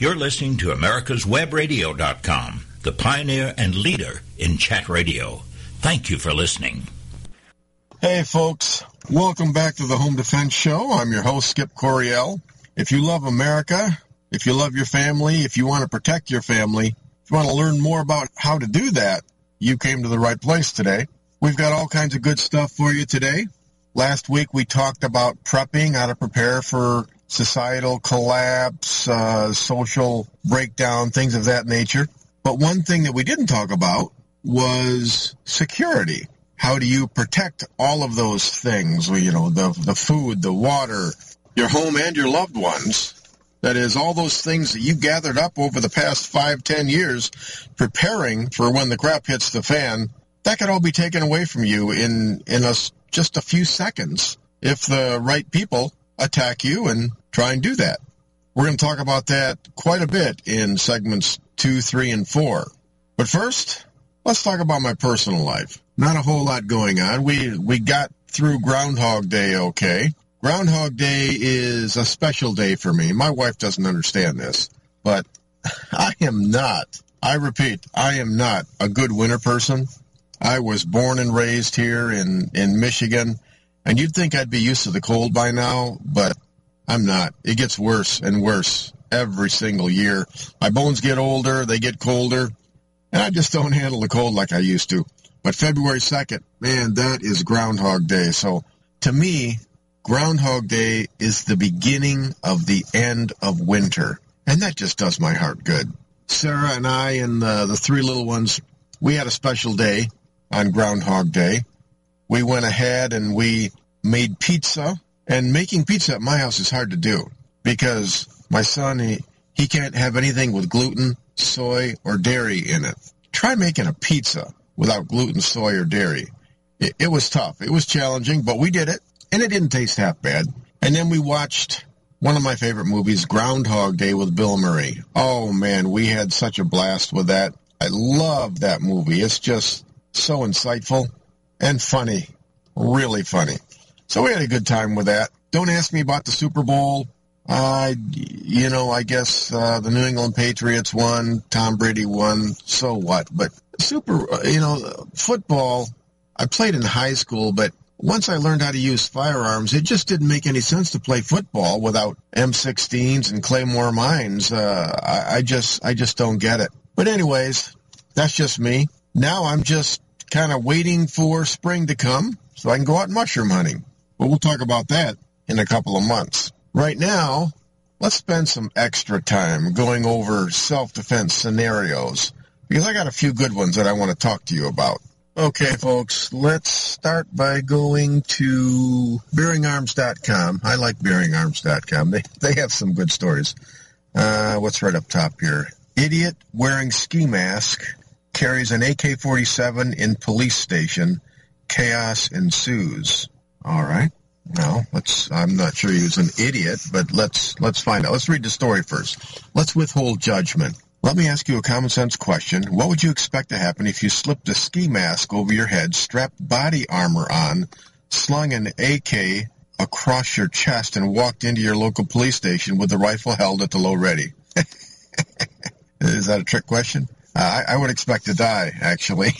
You're listening to America'sWebRadio.com, the pioneer and leader in chat radio. Thank you for listening. Hey, folks. Welcome back to the Home Defense Show. I'm your host, Skip Coryell. If you love America, if you love your family, if you want to protect your family, if you want to learn more about how to do that, you came to the right place today. We've got all kinds of good stuff for you today. Last week we talked about prepping, how to prepare for societal collapse, uh, social breakdown, things of that nature. But one thing that we didn't talk about was security. How do you protect all of those things? You know, the, the food, the water, your home and your loved ones. That is, all those things that you gathered up over the past five, ten years, preparing for when the crap hits the fan, that could all be taken away from you in, in a, just a few seconds if the right people attack you and try and do that. We're going to talk about that quite a bit in segments two, three, and four. But first, let's talk about my personal life. Not a whole lot going on. We, we got through Groundhog Day okay. Groundhog Day is a special day for me. My wife doesn't understand this, but I am not, I repeat, I am not a good winter person. I was born and raised here in, in Michigan, and you'd think I'd be used to the cold by now, but I'm not. It gets worse and worse every single year. My bones get older, they get colder, and I just don't handle the cold like I used to. But February 2nd, man, that is Groundhog Day. So to me, Groundhog Day is the beginning of the end of winter. And that just does my heart good. Sarah and I and uh, the three little ones, we had a special day on Groundhog Day. We went ahead and we made pizza. And making pizza at my house is hard to do because my son, he, he can't have anything with gluten, soy, or dairy in it. Try making a pizza without gluten, soy, or dairy. It, it was tough. It was challenging, but we did it and it didn't taste half bad. And then we watched one of my favorite movies, Groundhog Day with Bill Murray. Oh man, we had such a blast with that. I love that movie. It's just so insightful and funny. Really funny. So we had a good time with that. Don't ask me about the Super Bowl. Uh, you know, I guess uh, the New England Patriots won, Tom Brady won, so what? But super, uh, you know, football, I played in high school, but once I learned how to use firearms, it just didn't make any sense to play football without M16s and Claymore mines. Uh, I, I just, I just don't get it. But anyways, that's just me. Now I'm just kind of waiting for spring to come so I can go out mushroom hunting. But we'll talk about that in a couple of months. Right now, let's spend some extra time going over self-defense scenarios because I got a few good ones that I want to talk to you about. Okay, folks, let's start by going to bearingarms.com. I like bearingarms.com. They, they have some good stories. Uh, what's right up top here? Idiot wearing ski mask carries an AK-47 in police station. Chaos ensues. All right. Now, let's, I'm not sure he was an idiot, but let's, let's find out. Let's read the story first. Let's withhold judgment. Let me ask you a common sense question. What would you expect to happen if you slipped a ski mask over your head, strapped body armor on, slung an AK across your chest, and walked into your local police station with the rifle held at the low ready? Is that a trick question? I, I would expect to die, actually.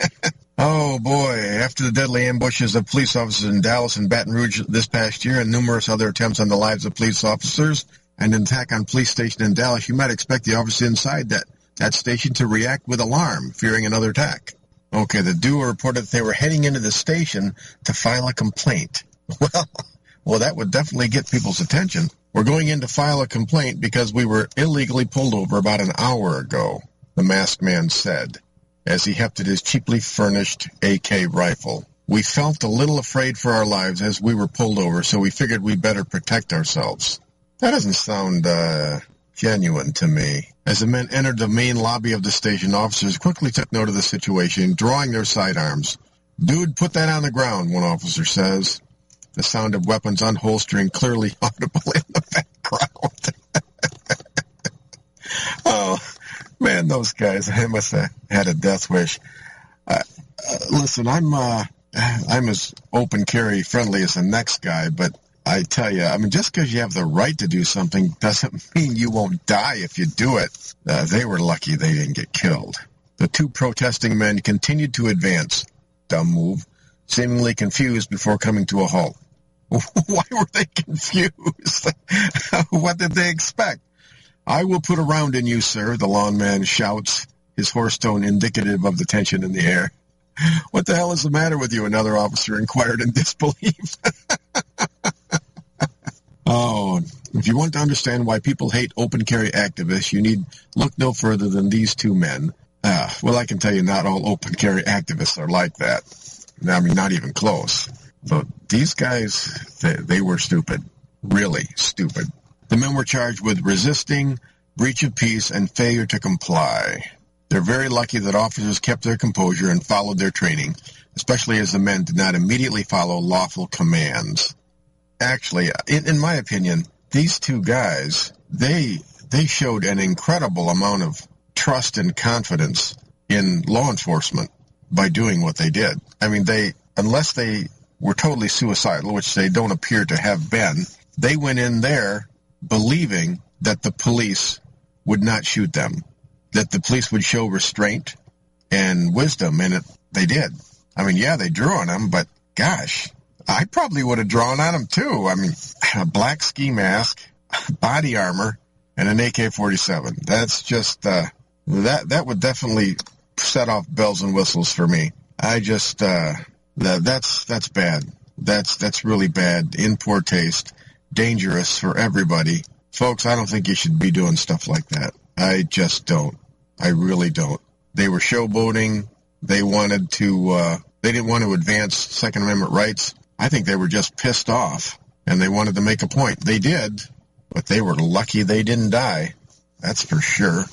oh boy, after the deadly ambushes of police officers in Dallas and Baton Rouge this past year and numerous other attempts on the lives of police officers, and an attack on police station in Dallas, you might expect the officers inside that, that station to react with alarm, fearing another attack. Okay, the duo reported that they were heading into the station to file a complaint. Well, well, that would definitely get people's attention. We're going in to file a complaint because we were illegally pulled over about an hour ago, the masked man said, as he hefted his cheaply furnished AK rifle. We felt a little afraid for our lives as we were pulled over, so we figured we'd better protect ourselves. That doesn't sound uh, genuine to me. As the men entered the main lobby of the station, officers quickly took note of the situation, drawing their sidearms. Dude, put that on the ground, one officer says. The sound of weapons unholstering clearly audible in the background. oh, man, those guys, they must have had a death wish. Uh, uh, listen, I'm, uh, I'm as open carry friendly as the next guy, but I tell you, I mean, just because you have the right to do something doesn't mean you won't die if you do it. Uh, they were lucky they didn't get killed. The two protesting men continued to advance. Dumb move. Seemingly confused before coming to a halt. Why were they confused? what did they expect? I will put a round in you, sir, the lawn man shouts, his hoarse tone indicative of the tension in the air. What the hell is the matter with you? Another officer inquired in disbelief. oh, if you want to understand why people hate open carry activists, you need look no further than these two men. Uh, well, I can tell you not all open carry activists are like that. I mean, not even close. But these guys, they, they were stupid. Really stupid. The men were charged with resisting, breach of peace, and failure to comply. They're very lucky that officers kept their composure and followed their training, especially as the men did not immediately follow lawful commands. Actually, in, my opinion, these two guys, they, they showed an incredible amount of trust and confidence in law enforcement by doing what they did. I mean, they, unless they were totally suicidal, which they don't appear to have been, they went in there believing that the police would not shoot them, that the police would show restraint and wisdom, and it, they did. I mean, yeah, they drew on them, but gosh, I probably would have drawn on them too. I mean, a black ski mask, body armor, and an AK-47. That's just, uh, that, that would definitely set off bells and whistles for me. I just, uh, that, that's, that's bad. That's, that's really bad. In poor taste. Dangerous for everybody. Folks, I don't think you should be doing stuff like that. I just don't. I really don't. They were showboating. They wanted to, uh, they didn't want to advance Second Amendment rights. I think they were just pissed off and they wanted to make a point. They did, but they were lucky they didn't die. That's for sure.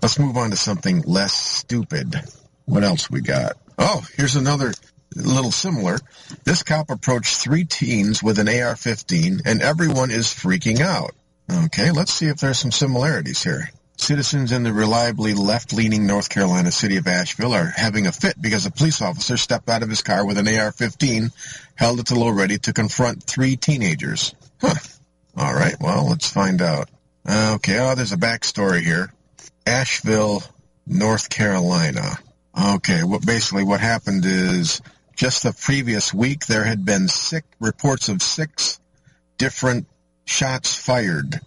Let's move on to something less stupid. What else we got? Oh, here's another little similar. This cop approached three teens with an AR-15 and everyone is freaking out. Okay, let's see if there's some similarities here. Citizens in the reliably left-leaning North Carolina city of Asheville are having a fit because a police officer stepped out of his car with an AR-15, held it to low ready to confront three teenagers. Huh. All right, well, let's find out. Okay, oh, there's a backstory here. Asheville, North Carolina. Okay, what basically what happened is just the previous week there had been six reports of six different shots fired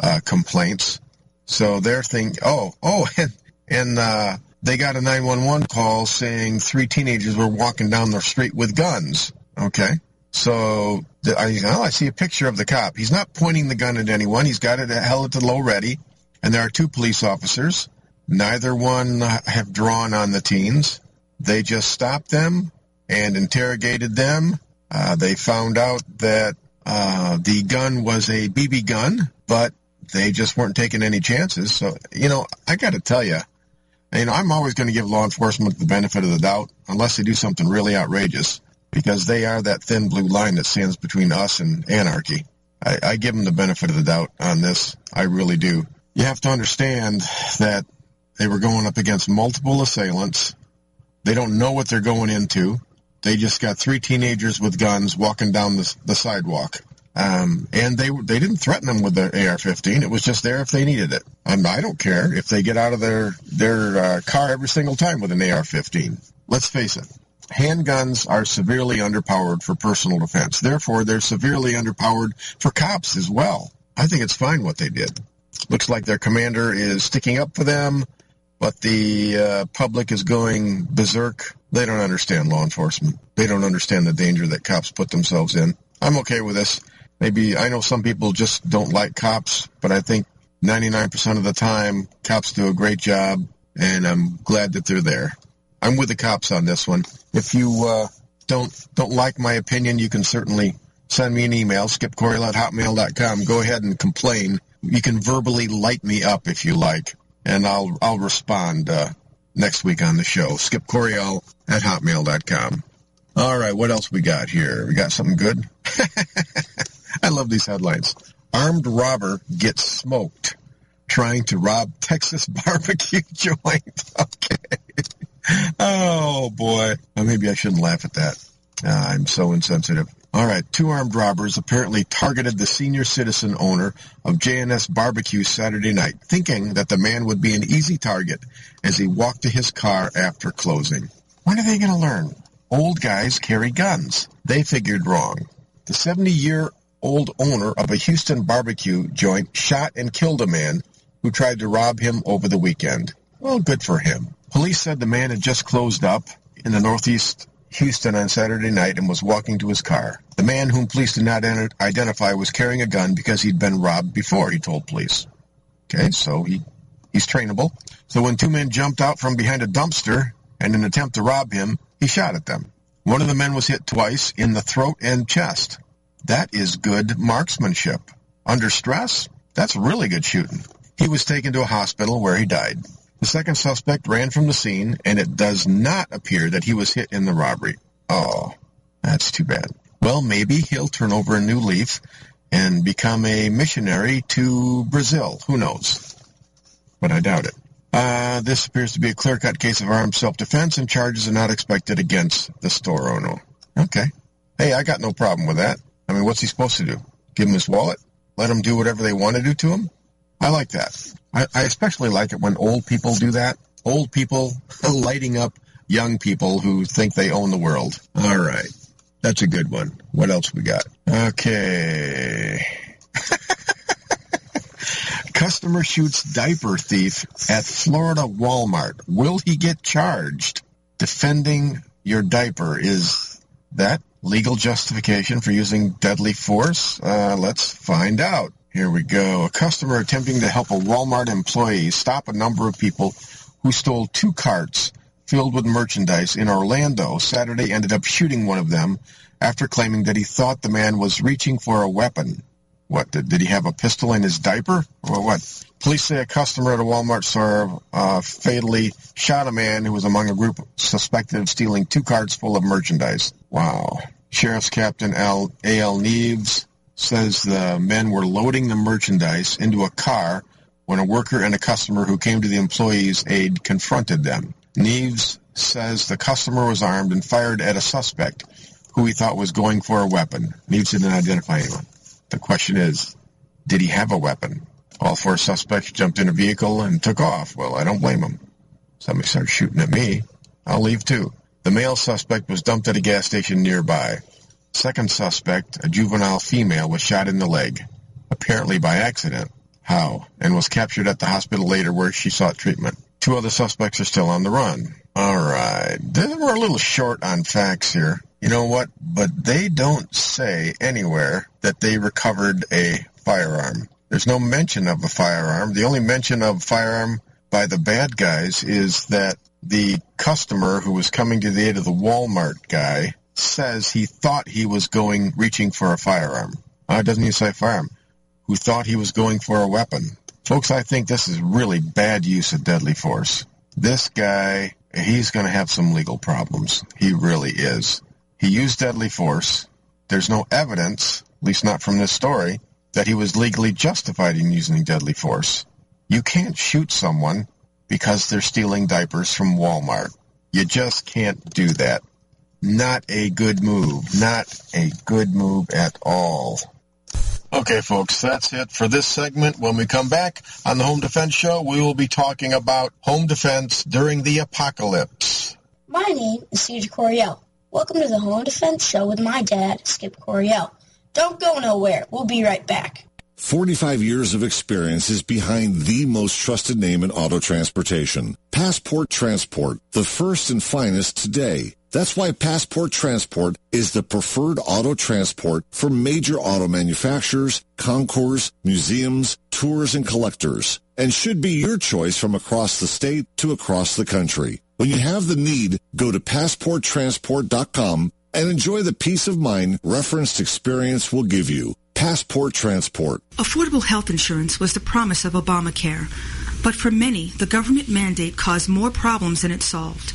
uh, complaints. So they're thinking, oh, oh, and, and uh, they got a 911 call saying three teenagers were walking down the street with guns. Okay. So the, I, well, I see a picture of the cop. He's not pointing the gun at anyone. He's got it held at the low ready and there are two police officers. Neither one have drawn on the teens. They just stopped them and interrogated them. Uh, they found out that uh, the gun was a BB gun, but they just weren't taking any chances. So, you know, I got to tell you, you know, I'm always going to give law enforcement the benefit of the doubt unless they do something really outrageous because they are that thin blue line that stands between us and anarchy. I, I give them the benefit of the doubt on this. I really do you have to understand that they were going up against multiple assailants. They don't know what they're going into. They just got three teenagers with guns walking down the, the sidewalk. Um, and they they didn't threaten them with their AR-15. It was just there if they needed it. And I don't care if they get out of their their uh, car every single time with an AR-15. Let's face it, handguns are severely underpowered for personal defense. Therefore, they're severely underpowered for cops as well. I think it's fine what they did. Looks like their commander is sticking up for them, but the uh, public is going berserk. They don't understand law enforcement. They don't understand the danger that cops put themselves in. I'm okay with this. Maybe I know some people just don't like cops, but I think 99% of the time cops do a great job, and I'm glad that they're there. I'm with the cops on this one. If you uh, don't don't like my opinion, you can certainly send me an email, skipcoryell Go ahead and complain you can verbally light me up if you like, and I'll I'll respond uh, next week on the show. Skip Coryell at hotmail.com. All right, what else we got here? We got something good? I love these headlines. Armed robber gets smoked trying to rob Texas barbecue joint. Okay. Oh boy. Well, maybe I shouldn't laugh at that. Uh, I'm so insensitive. All right, two armed robbers apparently targeted the senior citizen owner of JNS Barbecue Saturday night, thinking that the man would be an easy target as he walked to his car after closing. When are they going to learn? Old guys carry guns. They figured wrong. The 70-year-old owner of a Houston barbecue joint shot and killed a man who tried to rob him over the weekend. Well, good for him. Police said the man had just closed up in the northeast Houston on Saturday night and was walking to his car. The man whom police did not identify was carrying a gun because he'd been robbed before, he told police. Okay, so he, he's trainable. So when two men jumped out from behind a dumpster in an attempt to rob him, he shot at them. One of the men was hit twice in the throat and chest. That is good marksmanship. Under stress, that's really good shooting. He was taken to a hospital where he died. The second suspect ran from the scene, and it does not appear that he was hit in the robbery. Oh, that's too bad. Well, maybe he'll turn over a new leaf and become a missionary to Brazil. Who knows? But I doubt it. Uh, this appears to be a clear-cut case of armed self-defense, and charges are not expected against the store owner. Okay. Hey, I got no problem with that. I mean, what's he supposed to do? Give him his wallet? Let him do whatever they want to do to him? I like that. I, I especially like it when old people do that. Old people lighting up young people who think they own the world. All right. That's a good one. What else we got? Okay. Customer shoots diaper thief at Florida Walmart. Will he get charged? Defending your diaper. Is that legal justification for using deadly force? Uh, let's find out. Here we go. A customer attempting to help a Walmart employee stop a number of people who stole two carts filled with merchandise in Orlando Saturday ended up shooting one of them after claiming that he thought the man was reaching for a weapon. What, did, did he have a pistol in his diaper? Or what? Police say a customer at a Walmart store uh, fatally shot a man who was among a group suspected of stealing two carts full of merchandise. Wow. Sheriff's Captain Al, A.L. Neves says the men were loading the merchandise into a car when a worker and a customer who came to the employee's aid confronted them. Neves says the customer was armed and fired at a suspect who he thought was going for a weapon. Neves didn't identify anyone. The question is, did he have a weapon? All four suspects jumped in a vehicle and took off. Well, I don't blame them. Somebody started shooting at me. I'll leave too. The male suspect was dumped at a gas station nearby. Second suspect, a juvenile female, was shot in the leg, apparently by accident. How? And was captured at the hospital later where she sought treatment. Two other suspects are still on the run. All right. We're a little short on facts here. You know what? But they don't say anywhere that they recovered a firearm. There's no mention of a firearm. The only mention of firearm by the bad guys is that the customer who was coming to the aid of the Walmart guy says he thought he was going reaching for a firearm. Uh, doesn't even say firearm. Who thought he was going for a weapon. Folks, I think this is really bad use of deadly force. This guy, he's going to have some legal problems. He really is. He used deadly force. There's no evidence, at least not from this story, that he was legally justified in using deadly force. You can't shoot someone because they're stealing diapers from Walmart. You just can't do that. Not a good move. Not a good move at all. Okay, folks, that's it for this segment. When we come back on the Home Defense Show, we will be talking about home defense during the apocalypse. My name is Cedar Coryell. Welcome to the Home Defense Show with my dad, Skip Coryell. Don't go nowhere. We'll be right back. 45 years of experience is behind the most trusted name in auto transportation. Passport Transport, the first and finest today. That's why Passport Transport is the preferred auto transport for major auto manufacturers, concours, museums, tours, and collectors, and should be your choice from across the state to across the country. When you have the need, go to passporttransport.com and enjoy the peace of mind referenced experience will give you. Passport Transport. Affordable health insurance was the promise of Obamacare, but for many, the government mandate caused more problems than it solved.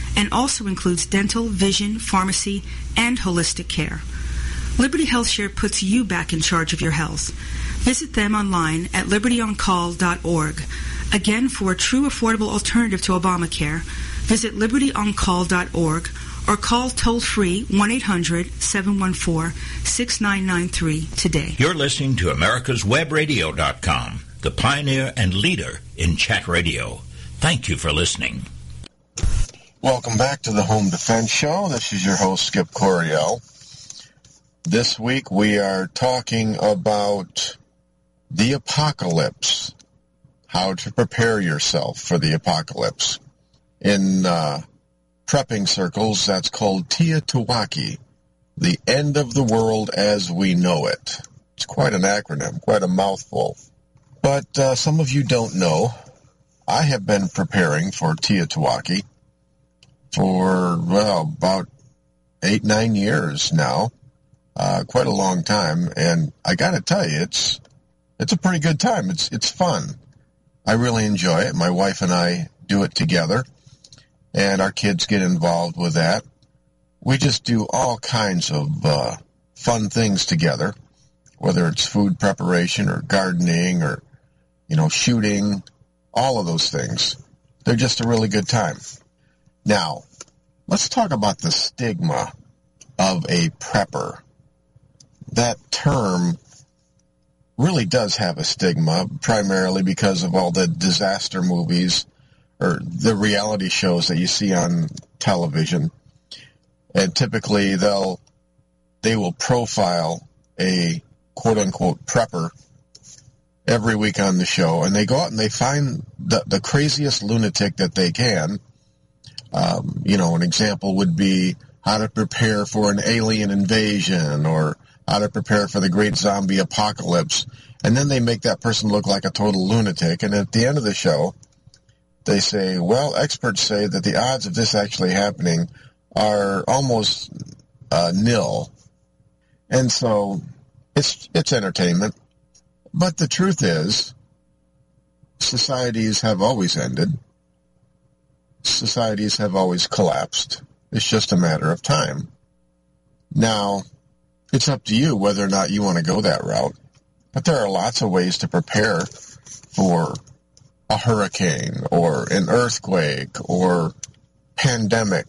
and also includes dental, vision, pharmacy, and holistic care. Liberty HealthShare puts you back in charge of your health. Visit them online at libertyoncall.org. Again, for a true affordable alternative to Obamacare, visit libertyoncall.org or call toll-free 1-800-714-6993 today. You're listening to americaswebradio.com, the pioneer and leader in chat radio. Thank you for listening. Welcome back to the Home Defense Show. This is your host, Skip Coryell. This week we are talking about the apocalypse, how to prepare yourself for the apocalypse. In uh, prepping circles, that's called TEOTWAWKI, the end of the world as we know it. It's quite an acronym, quite a mouthful. But uh, some of you don't know, I have been preparing for TEOTWAWKI for, well, about eight, nine years now. Uh, quite a long time. And I got to tell you, it's it's a pretty good time. It's it's fun. I really enjoy it. My wife and I do it together, and our kids get involved with that. We just do all kinds of uh, fun things together, whether it's food preparation or gardening or you know shooting, all of those things. They're just a really good time. Now, let's talk about the stigma of a prepper. That term really does have a stigma, primarily because of all the disaster movies or the reality shows that you see on television. And typically they'll, they will profile a quote unquote prepper every week on the show and they go out and they find the, the craziest lunatic that they can. Um, you know, an example would be how to prepare for an alien invasion or how to prepare for the great zombie apocalypse. And then they make that person look like a total lunatic. And at the end of the show, they say, well, experts say that the odds of this actually happening are almost uh, nil. And so it's, it's entertainment. But the truth is, societies have always ended. Societies have always collapsed. It's just a matter of time. Now, it's up to you whether or not you want to go that route. But there are lots of ways to prepare for a hurricane or an earthquake or pandemic,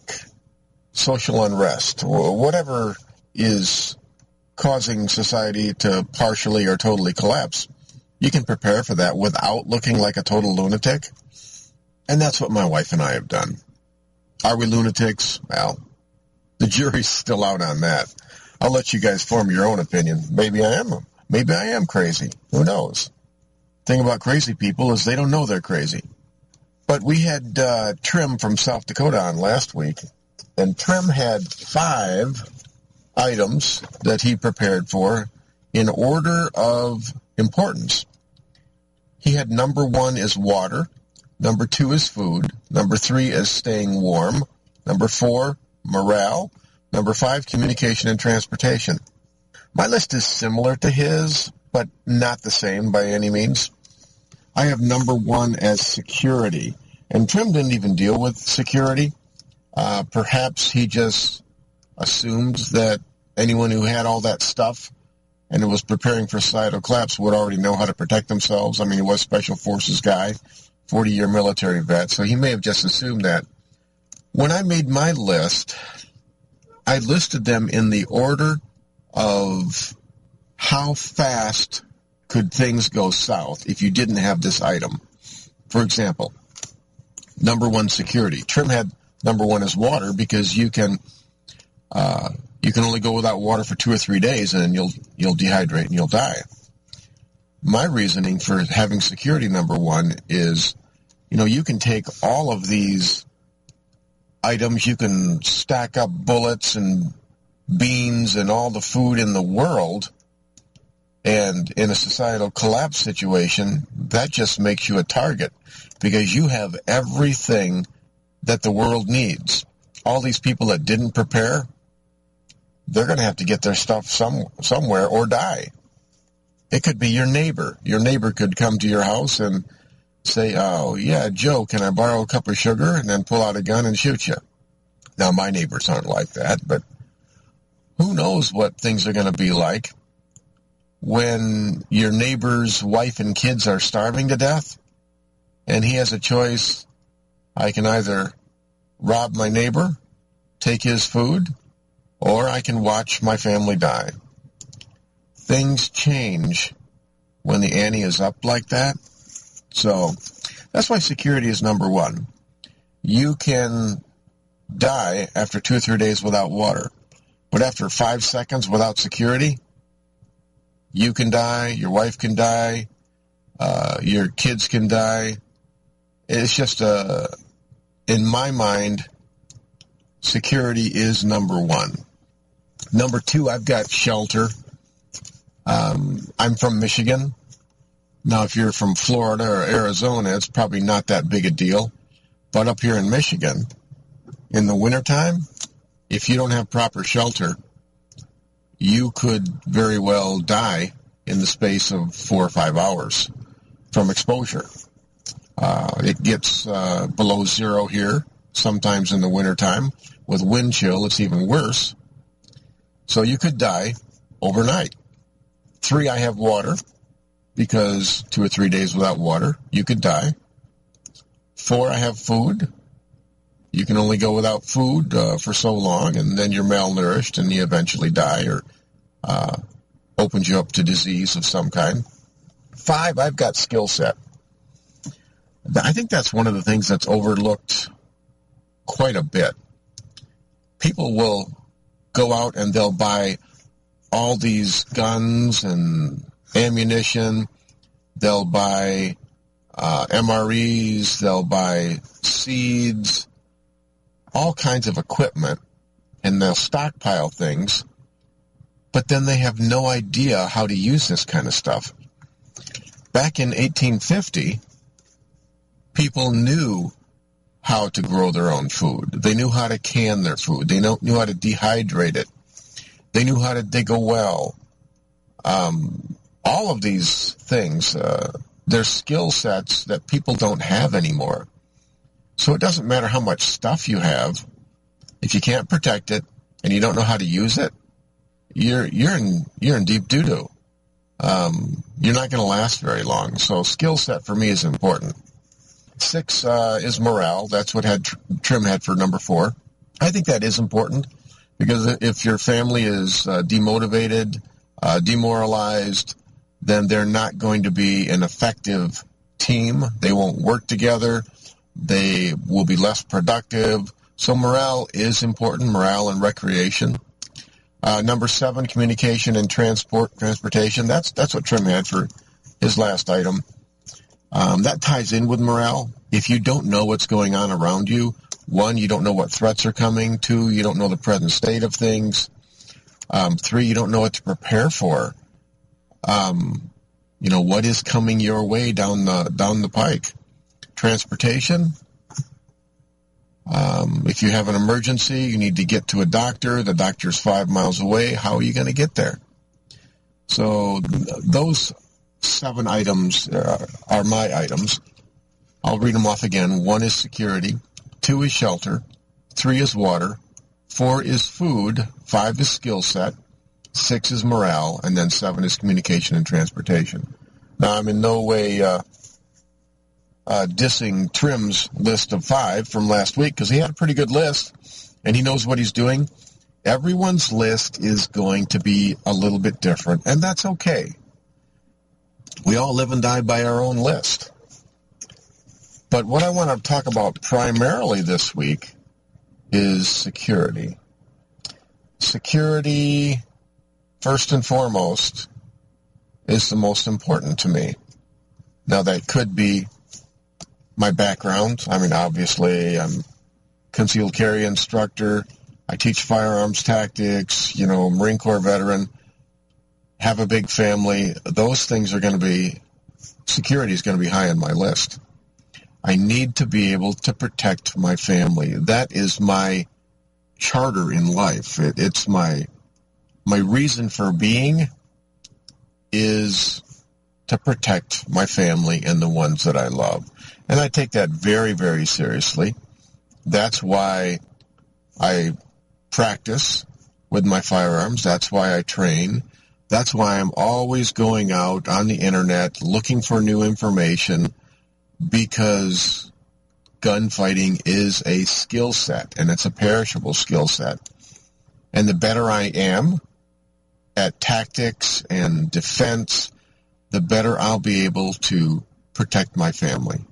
social unrest, or whatever is causing society to partially or totally collapse. You can prepare for that without looking like a total lunatic. And that's what my wife and I have done. Are we lunatics? Well, the jury's still out on that. I'll let you guys form your own opinion. Maybe I am. Maybe I am crazy. Who knows? Thing about crazy people is they don't know they're crazy. But we had uh, Trim from South Dakota on last week, and Trim had five items that he prepared for in order of importance. He had number one is water, number two is food, number three is staying warm, number four, morale, Number five, communication and transportation. My list is similar to his, but not the same by any means. I have number one as security. And Trim didn't even deal with security. Uh, perhaps he just assumed that anyone who had all that stuff and was preparing for societal collapse would already know how to protect themselves. I mean, he was special forces guy, 40-year military vet, so he may have just assumed that. When I made my list, I listed them in the order of how fast could things go south if you didn't have this item. For example, number one, security. Trim had number one is water because you can uh, you can only go without water for two or three days and then you'll you'll dehydrate and you'll die. My reasoning for having security number one is, you know, you can take all of these items. You can stack up bullets and beans and all the food in the world. And in a societal collapse situation, that just makes you a target because you have everything that the world needs. All these people that didn't prepare, they're going to have to get their stuff some, somewhere or die. It could be your neighbor. Your neighbor could come to your house and say, oh, yeah, Joe, can I borrow a cup of sugar? And then pull out a gun and shoot you. Now, my neighbors aren't like that, but who knows what things are going to be like when your neighbor's wife and kids are starving to death and he has a choice. I can either rob my neighbor, take his food, or I can watch my family die. Things change when the ante is up like that. So that's why security is number one. You can die after two or three days without water, but after five seconds without security, you can die, your wife can die, uh, your kids can die. It's just a, uh, in my mind, security is number one. Number two, I've got shelter. Um, I'm from Michigan. Now, if you're from Florida or Arizona, it's probably not that big a deal. But up here in Michigan, in the wintertime, if you don't have proper shelter, you could very well die in the space of four or five hours from exposure. Uh, it gets uh, below zero here, sometimes in the wintertime. With wind chill, it's even worse. So you could die overnight. Three, I have water because two or three days without water, you could die. Four, I have food. You can only go without food uh, for so long, and then you're malnourished and you eventually die or uh, opens you up to disease of some kind. Five, I've got skill set. I think that's one of the things that's overlooked quite a bit. People will go out and they'll buy all these guns and ammunition. They'll buy uh, MREs. They'll buy seeds, all kinds of equipment, and they'll stockpile things. But then they have no idea how to use this kind of stuff. Back in 1850, people knew how to grow their own food. They knew how to can their food. They knew how to dehydrate it. They knew how to dig a well. Um, all of these things, uh, they're skill sets that people don't have anymore. So it doesn't matter how much stuff you have. If you can't protect it and you don't know how to use it, you're you're in you're in deep doo doo. Um, you're not going to last very long. So skill set for me is important. Six uh, is morale. That's what had Trim had for number four. I think that is important because if your family is uh, demotivated, uh, demoralized, then they're not going to be an effective team. They won't work together. They will be less productive. So morale is important, morale and recreation. Uh, number seven, communication and transport transportation. That's that's what Trim had for his last item. Um, that ties in with morale. If you don't know what's going on around you, one, you don't know what threats are coming. Two, you don't know the present state of things. Um, three, you don't know what to prepare for. Um, you know what is coming your way down the down the pike. Transportation. Um, if you have an emergency, you need to get to a doctor. The doctor's five miles away. How are you going to get there? So those seven items uh, are my items. I'll read them off again. One is security. Two is shelter. Three is water. Four is food. Five is skill set. Six is morale. And then seven is communication and transportation. Now, I'm in no way uh, uh, dissing Trim's list of five from last week because he had a pretty good list and he knows what he's doing. Everyone's list is going to be a little bit different, and that's okay. We all live and die by our own list. But what I want to talk about primarily this week is security. Security, first and foremost, is the most important to me. Now, that could be my background. I mean, obviously, I'm concealed carry instructor. I teach firearms tactics, you know, Marine Corps veteran, have a big family. Those things are going to be, security is going to be high on my list. I need to be able to protect my family. That is my charter in life. It, it's my my reason for being is to protect my family and the ones that I love. And I take that very, very seriously. That's why I practice with my firearms. That's why I train. That's why I'm always going out on the internet looking for new information because gunfighting is a skill set and it's a perishable skill set. And the better I am at tactics and defense, the better I'll be able to protect my family.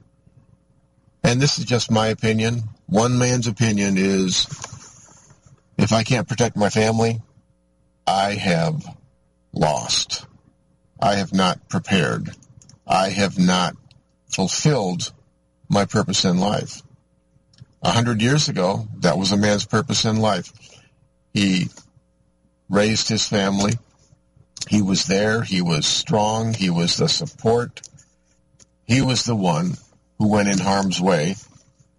And this is just my opinion. One man's opinion is if I can't protect my family, I have lost. I have not prepared. I have not fulfilled my purpose in life. A hundred years ago, that was a man's purpose in life. He raised his family. He was there. He was strong. He was the support. He was the one who went in harm's way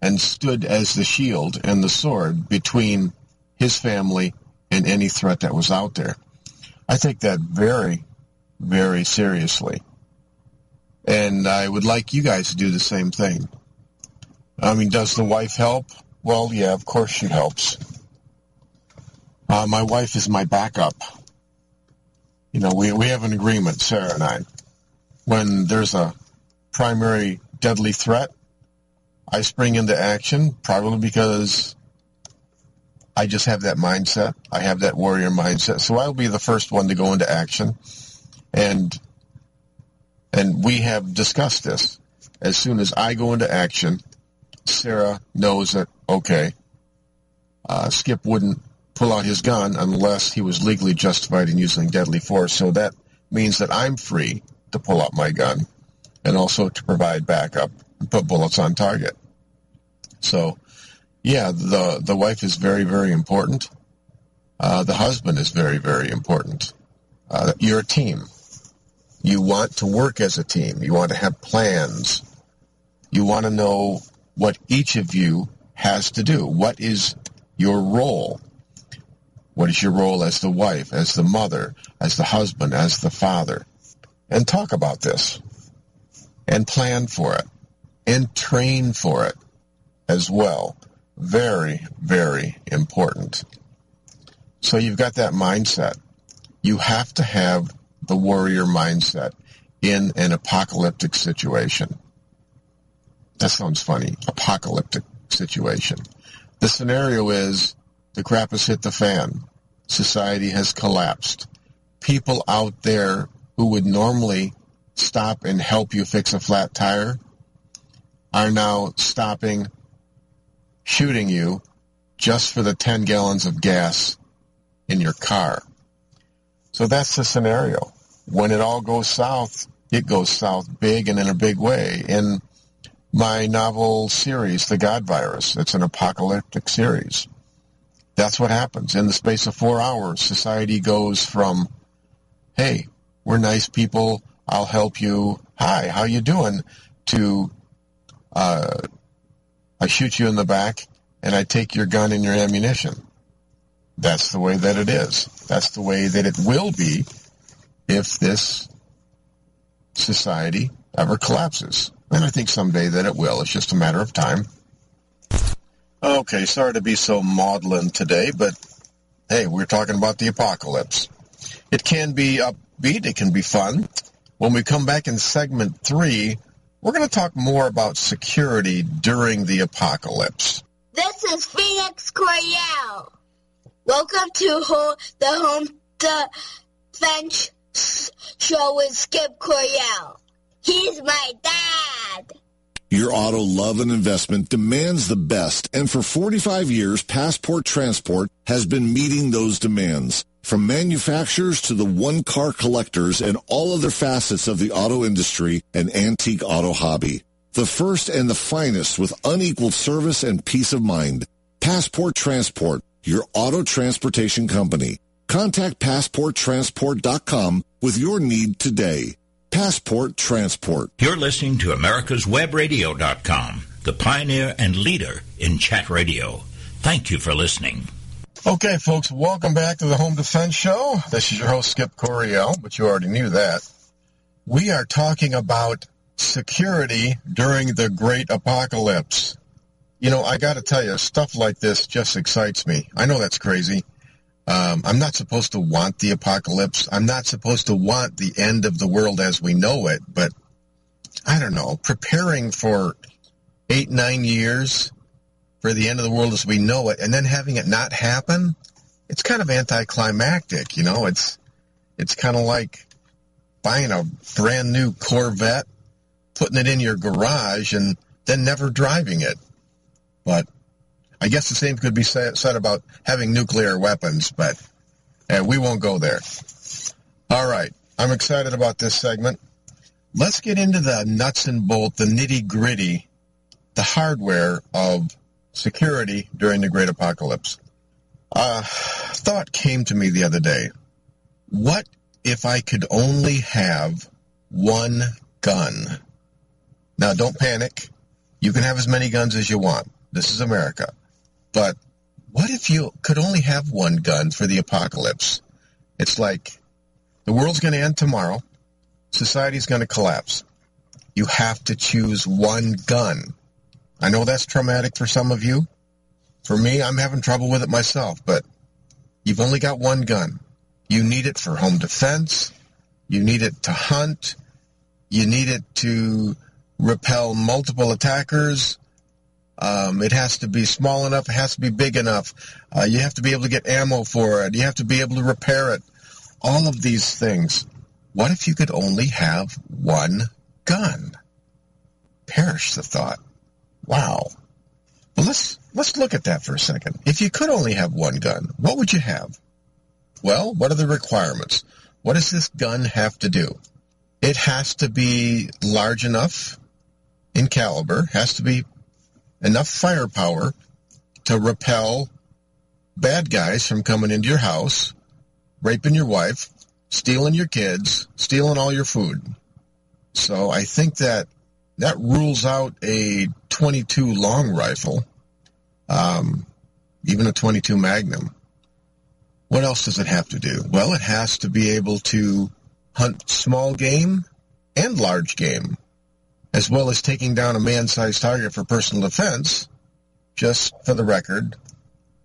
and stood as the shield and the sword between his family and any threat that was out there. I take that very, very seriously. And I would like you guys to do the same thing. I mean, does the wife help? Well, yeah, of course she helps. Uh, my wife is my backup. You know, we, we have an agreement, Sarah and I. When there's a primary deadly threat, I spring into action, probably because I just have that mindset. I have that warrior mindset. So I'll be the first one to go into action. And and we have discussed this. As soon as I go into action, Sarah knows that, okay, uh, Skip wouldn't pull out his gun unless he was legally justified in using deadly force. So that means that I'm free to pull out my gun and also to provide backup and put bullets on target. So, yeah, the, the wife is very, very important. Uh, the husband is very, very important. Uh, you're a team. You want to work as a team. You want to have plans. You want to know what each of you has to do. What is your role? What is your role as the wife, as the mother, as the husband, as the father? And talk about this. And plan for it. And train for it as well. Very, very important. So you've got that mindset. You have to have the warrior mindset in an apocalyptic situation. That sounds funny. Apocalyptic situation. The scenario is the crap has hit the fan. Society has collapsed. People out there who would normally stop and help you fix a flat tire are now stopping, shooting you just for the 10 gallons of gas in your car. So that's the scenario. When it all goes south, it goes south big and in a big way. In my novel series, The God Virus, it's an apocalyptic series. That's what happens. In the space of four hours, society goes from, hey, we're nice people, I'll help you, hi, how you doing, to uh, I shoot you in the back and I take your gun and your ammunition. That's the way that it is. That's the way that it will be if this society ever collapses. And I think someday that it will. It's just a matter of time. Okay, sorry to be so maudlin today, but hey, we're talking about the apocalypse. It can be upbeat, it can be fun. When we come back in segment three, we're going to talk more about security during the apocalypse. This is Phoenix Coryell. Welcome to ho- the Home Defense Show with Skip Coryell. He's my dad. Your auto love and investment demands the best, and for 45 years, Passport Transport has been meeting those demands. From manufacturers to the one-car collectors and all other facets of the auto industry and antique auto hobby. The first and the finest with unequaled service and peace of mind. Passport Transport, your auto transportation company. Contact PassportTransport.com with your need today. Passport Transport. You're listening to americaswebradio.com, the pioneer and leader in chat radio. Thank you for listening. Okay, folks, welcome back to the Home Defense Show. This is your host, Skip Coryell, but you already knew that. We are talking about security during the Great Apocalypse. You know, I got to tell you, stuff like this just excites me. I know that's crazy. Um, I'm not supposed to want the apocalypse. I'm not supposed to want the end of the world as we know it, but I don't know. Preparing for eight, nine years for the end of the world as we know it and then having it not happen, it's kind of anticlimactic, you know, it's, it's kind of like buying a brand new Corvette, putting it in your garage and then never driving it. But I guess the same could be said about having nuclear weapons, but uh, we won't go there. All right. I'm excited about this segment. Let's get into the nuts and bolts, the nitty gritty, the hardware of security during the Great Apocalypse. A thought came to me the other day. What if I could only have one gun? Now, don't panic. You can have as many guns as you want. This is America. But what if you could only have one gun for the apocalypse? It's like the world's going to end tomorrow. Society's going to collapse. You have to choose one gun. I know that's traumatic for some of you. For me, I'm having trouble with it myself, but you've only got one gun. You need it for home defense. You need it to hunt. You need it to repel multiple attackers. Um, it has to be small enough. It has to be big enough. Uh, you have to be able to get ammo for it. You have to be able to repair it. All of these things. What if you could only have one gun? Perish the thought. Wow. Well, let's let's look at that for a second. If you could only have one gun, what would you have? Well, what are the requirements? What does this gun have to do? It has to be large enough in caliber, has to be enough firepower to repel bad guys from coming into your house, raping your wife, stealing your kids, stealing all your food. So I think that that rules out a 22 long rifle, um, even a 22 Magnum. What else does it have to do? Well, it has to be able to hunt small game and large game as well as taking down a man-sized target for personal defense, just for the record,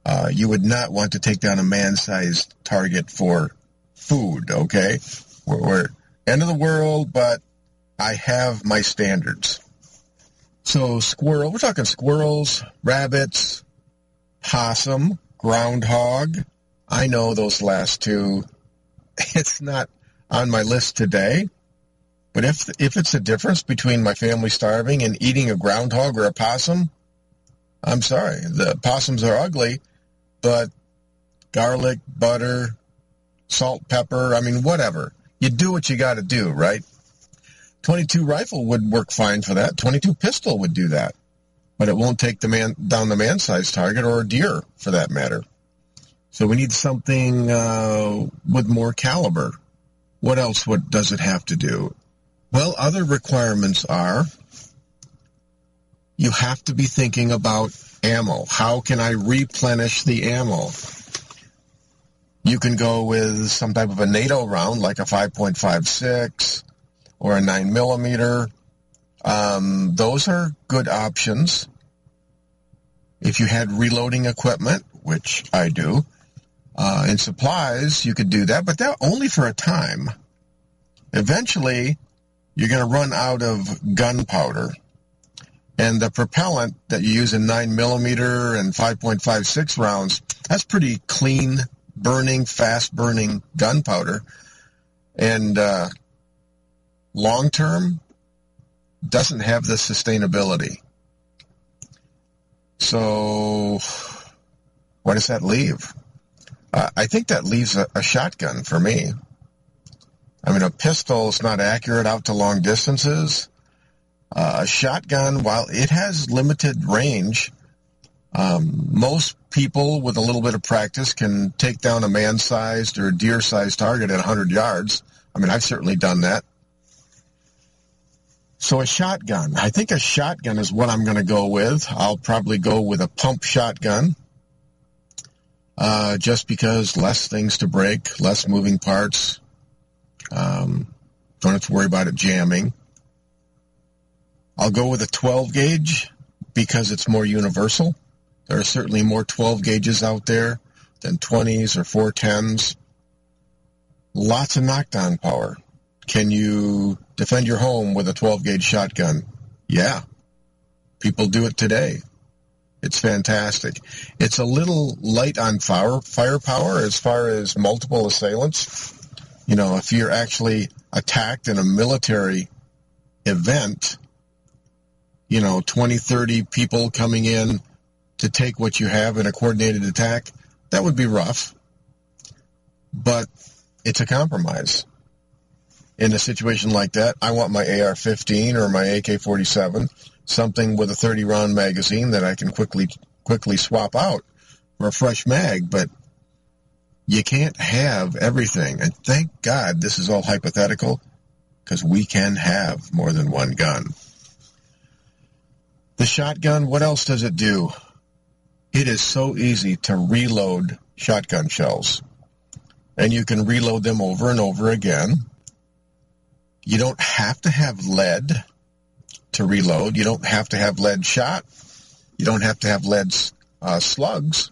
uh, you would not want to take down a man-sized target for food, okay? We're, we're end of the world, but I have my standards. So squirrel, we're talking squirrels, rabbits, possum, groundhog. I know those last two. It's not on my list today, but if if it's a difference between my family starving and eating a groundhog or a possum, I'm sorry. The possums are ugly, but garlic, butter, salt, pepper, I mean, whatever. You do what you got to do, right? 22 rifle would work fine for that. 22 pistol would do that. But it won't take the man down the man-sized target or a deer for that matter. So we need something uh, with more caliber. What else What does it have to do? Well, other requirements are you have to be thinking about ammo. How can I replenish the ammo? You can go with some type of a NATO round like a 5.56 or a 9 millimeter. Um, those are good options. If you had reloading equipment, which I do, uh, and supplies, you could do that, but that only for a time. Eventually, you're going to run out of gunpowder. And the propellant that you use in 9 millimeter and 5.56 rounds, that's pretty clean burning, fast burning gunpowder. And uh, long term, doesn't have the sustainability. So, what does that leave? Uh, I think that leaves a, a shotgun for me. I mean, a pistol is not accurate out to long distances. Uh, a shotgun, while it has limited range, um, most people with a little bit of practice can take down a man-sized or deer-sized target at 100 yards. I mean, I've certainly done that. So a shotgun. I think a shotgun is what I'm going to go with. I'll probably go with a pump shotgun. Uh, just because less things to break, less moving parts. Um, don't have to worry about it jamming. I'll go with a 12 gauge because it's more universal. There are certainly more 12 gauges out there than 20s or 410s. Lots of knockdown power. Can you defend your home with a 12 gauge shotgun? Yeah. People do it today. It's fantastic. It's a little light on fire, firepower as far as multiple assailants. You know, if you're actually attacked in a military event, you know, 20, 30 people coming in to take what you have in a coordinated attack, that would be rough. But it's a compromise in a situation like that, I want my AR-15 or my AK-47, something with a 30-round magazine that I can quickly quickly swap out for a fresh mag. But you can't have everything. And thank God this is all hypothetical because we can have more than one gun. The shotgun, what else does it do? It is so easy to reload shotgun shells. And you can reload them over and over again you don't have to have lead to reload. You don't have to have lead shot. You don't have to have lead uh, slugs.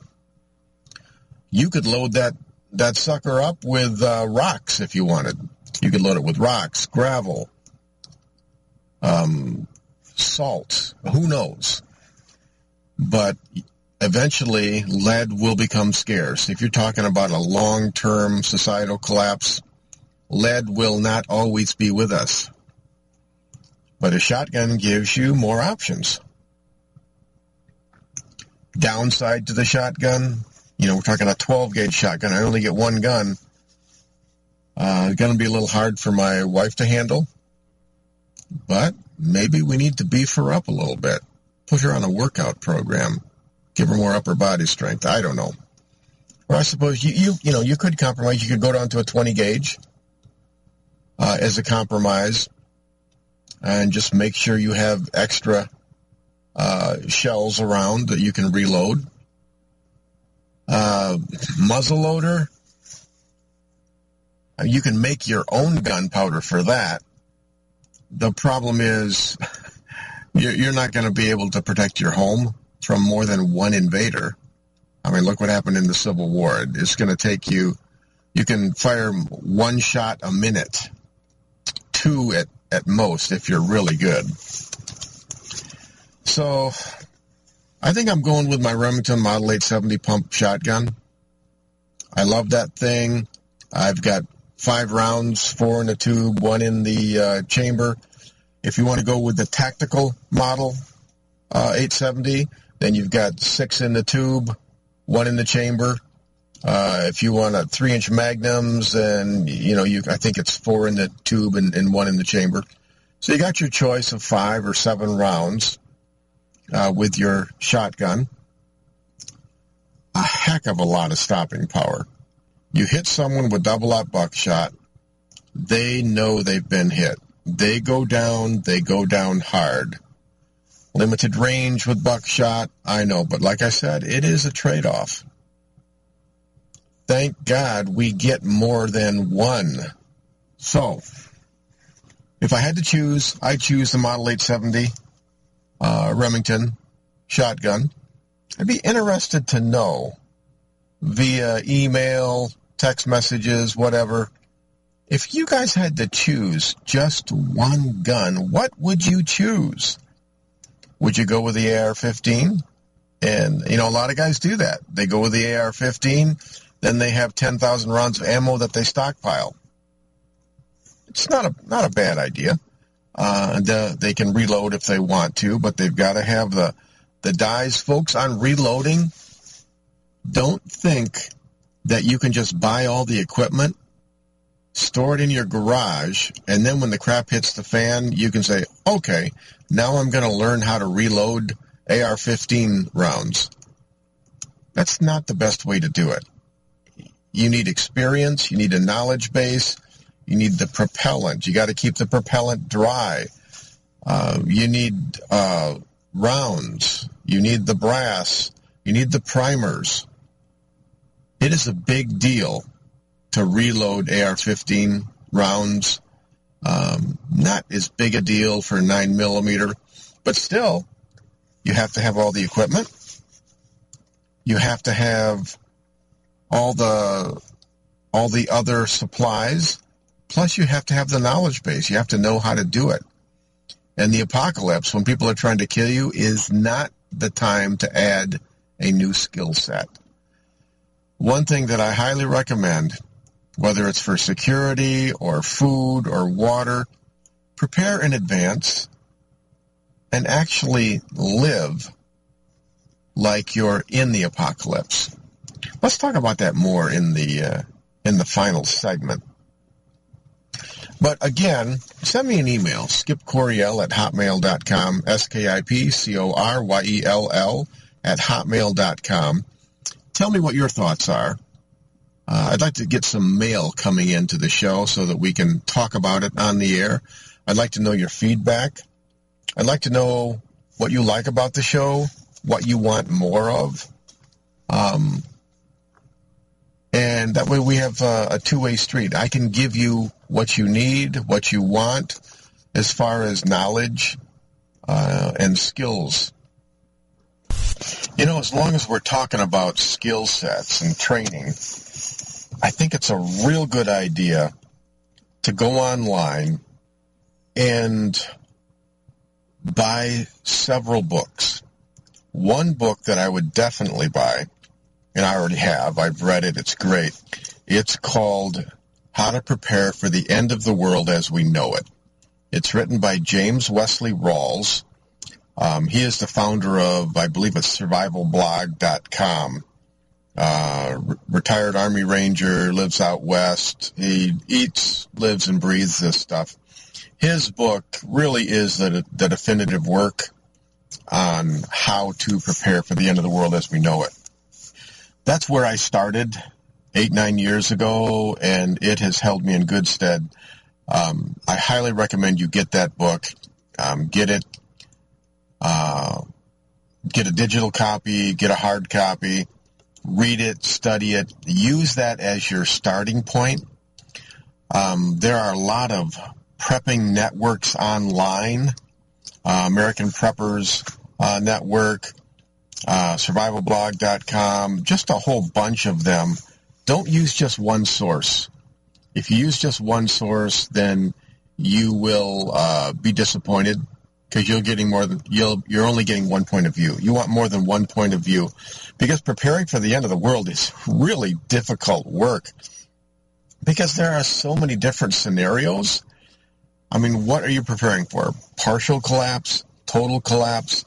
You could load that that sucker up with uh, rocks if you wanted. You could load it with rocks, gravel, um, salt. Who knows? But eventually, lead will become scarce. If you're talking about a long-term societal collapse, lead will not always be with us. But a shotgun gives you more options. Downside to the shotgun, you know, we're talking a 12 gauge shotgun. I only get one gun. Uh, going to be a little hard for my wife to handle. But maybe we need to beef her up a little bit. Put her on a workout program. Give her more upper body strength. I don't know. Or I suppose you, you, you know, you could compromise. You could go down to a 20 gauge uh, as a compromise and just make sure you have extra uh, shells around that you can reload. Uh, muzzle loader, uh, you can make your own gunpowder for that. The problem is you're not going to be able to protect your home from more than one invader. I mean, look what happened in the Civil War. It's going to take you, you can fire one shot a minute two at, at most if you're really good. So I think I'm going with my Remington Model 870 pump shotgun. I love that thing. I've got five rounds, four in the tube, one in the uh, chamber. If you want to go with the tactical model uh, 870, then you've got six in the tube, one in the chamber, uh, if you want a three inch magnums and you know, you, I think it's four in the tube and, and, one in the chamber. So you got your choice of five or seven rounds, uh, with your shotgun. A heck of a lot of stopping power. You hit someone with double aught buckshot, they know they've been hit. They go down, they go down hard. Limited range with buckshot, I know, but like I said, it is a trade-off thank God we get more than one. So, if I had to choose, I choose the Model 870 uh, Remington shotgun. I'd be interested to know via email, text messages, whatever. If you guys had to choose just one gun, what would you choose? Would you go with the AR-15? And, you know, a lot of guys do that. They go with the AR-15 then they have 10,000 rounds of ammo that they stockpile. It's not a not a bad idea. Uh, uh, they can reload if they want to, but they've got to have the the dies. Folks, on reloading, don't think that you can just buy all the equipment, store it in your garage, and then when the crap hits the fan, you can say, okay, now I'm going to learn how to reload AR-15 rounds. That's not the best way to do it. You need experience. You need a knowledge base. You need the propellant. You got to keep the propellant dry. Uh, you need uh, rounds. You need the brass. You need the primers. It is a big deal to reload AR-15 rounds. Um, not as big a deal for 9 millimeter, but still, you have to have all the equipment. You have to have all the all the other supplies. Plus, you have to have the knowledge base. You have to know how to do it. And the apocalypse, when people are trying to kill you, is not the time to add a new skill set. One thing that I highly recommend, whether it's for security or food or water, prepare in advance and actually live like you're in the apocalypse. Let's talk about that more in the uh, in the final segment. But again, send me an email, skipcoryell at hotmail.com, S-K-I-P-C-O-R-Y-E-L-L at hotmail.com. Tell me what your thoughts are. Uh, I'd like to get some mail coming into the show so that we can talk about it on the air. I'd like to know your feedback. I'd like to know what you like about the show, what you want more of. Um, and that way we have a, a two-way street. I can give you what you need, what you want, as far as knowledge uh, and skills. You know, as long as we're talking about skill sets and training, I think it's a real good idea to go online and buy several books. One book that I would definitely buy and I already have. I've read it. It's great. It's called How to Prepare for the End of the World as We Know It. It's written by James Wesley Rawles. Um, he is the founder of, I believe it's survivalblog.com. Uh, re- retired Army Ranger, lives out west. He eats, lives, and breathes this stuff. His book really is the, the definitive work on how to prepare for the end of the world as we know it that's where I started eight, nine years ago, and it has held me in good stead. Um, I highly recommend you get that book. Um, get it, uh, get a digital copy, get a hard copy, read it, study it, use that as your starting point. Um, there are a lot of prepping networks online, uh, American Preppers uh, Network, uh, survivalblog.com, just a whole bunch of them. Don't use just one source. If you use just one source, then you will uh, be disappointed because you're getting more than you'll you're only getting one point of view. You want more than one point of view because preparing for the end of the world is really difficult work because there are so many different scenarios. I mean, what are you preparing for? Partial collapse, total collapse,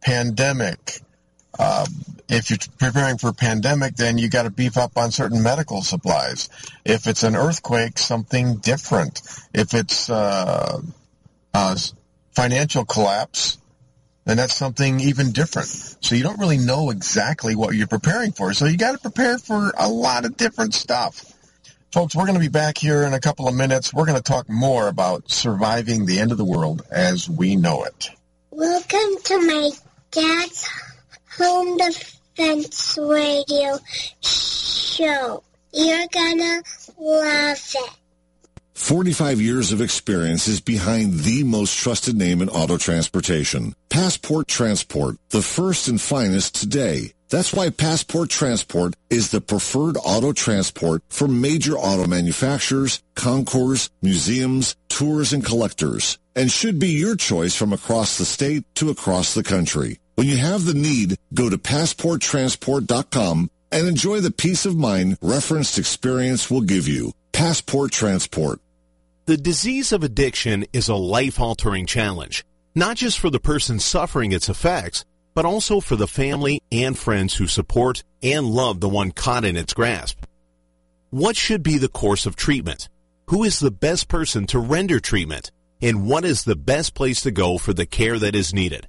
pandemic. Uh, if you're preparing for a pandemic, then you got to beef up on certain medical supplies. If it's an earthquake, something different. If it's uh, uh, financial collapse, then that's something even different. So you don't really know exactly what you're preparing for. So you got to prepare for a lot of different stuff. Folks, we're going to be back here in a couple of minutes. We're going to talk more about surviving the end of the world as we know it. Welcome to my dad's home defense radio show. You're gonna love it. 45 years of experience is behind the most trusted name in auto transportation. Passport Transport, the first and finest today. That's why Passport Transport is the preferred auto transport for major auto manufacturers, concours, museums, tours, and collectors, and should be your choice from across the state to across the country. When you have the need, go to passporttransport.com and enjoy the peace of mind referenced experience will give you. Passport Transport. The disease of addiction is a life-altering challenge, not just for the person suffering its effects, but also for the family and friends who support and love the one caught in its grasp. What should be the course of treatment? Who is the best person to render treatment? And what is the best place to go for the care that is needed?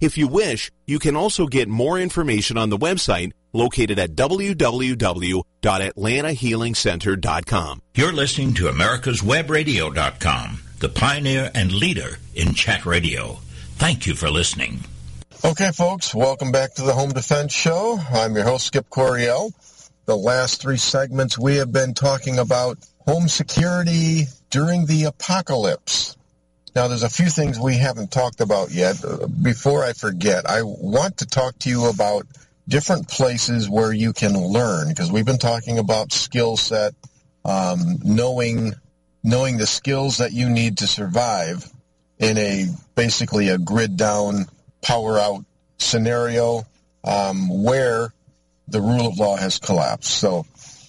If you wish, you can also get more information on the website located at www.atlantahealingcenter.com. You're listening to America's americaswebradio.com, the pioneer and leader in chat radio. Thank you for listening. Okay, folks, welcome back to the Home Defense Show. I'm your host, Skip Coryell. The last three segments we have been talking about home security during the apocalypse. Now, there's a few things we haven't talked about yet. Before I forget, I want to talk to you about different places where you can learn because we've been talking about skill set, um, knowing knowing the skills that you need to survive in a basically a grid down, power out scenario um, where the rule of law has collapsed. So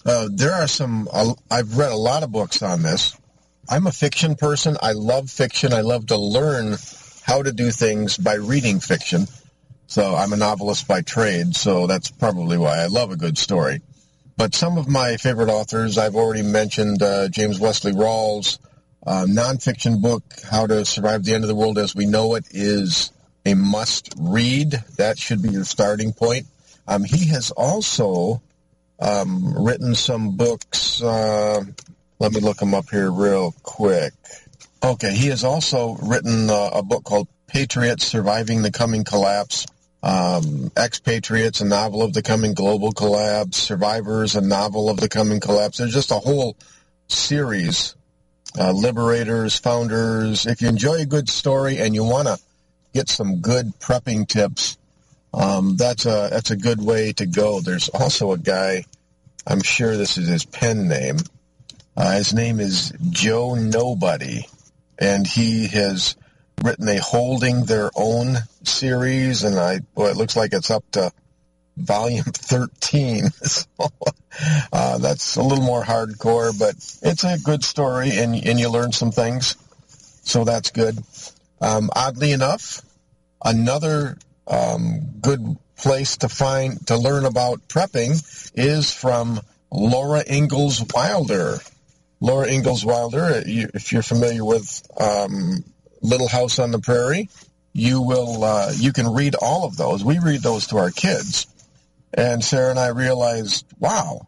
uh, there are some. Uh, I've read a lot of books on this. I'm a fiction person. I love fiction. I love to learn how to do things by reading fiction. So I'm a novelist by trade. So that's probably why I love a good story. But some of my favorite authors, I've already mentioned uh, James Wesley Rawles' uh, nonfiction book, How to Survive the End of the World as We Know It, is a must read. That should be your starting point. Um, he has also um, written some books. Uh, let me look him up here real quick. Okay, he has also written uh, a book called Patriots Surviving the Coming Collapse. Um, Expatriates, a novel of the coming global collapse. Survivors, a novel of the coming collapse. There's just a whole series uh, liberators, founders. If you enjoy a good story and you want to get some good prepping tips, um, that's a that's a good way to go. There's also a guy, I'm sure this is his pen name. Uh, his name is Joe Nobody, and he has written a holding their own series, and I well, it looks like it's up to volume 13. so, uh, that's a little more hardcore, but it's a good story and, and you learn some things. So that's good. Um, oddly enough, another um, good place to find to learn about prepping is from Laura Ingalls Wilder. Laura Ingalls Wilder, if you're familiar with um, Little House on the Prairie, you will uh, you can read all of those. We read those to our kids and Sarah and I realized, wow,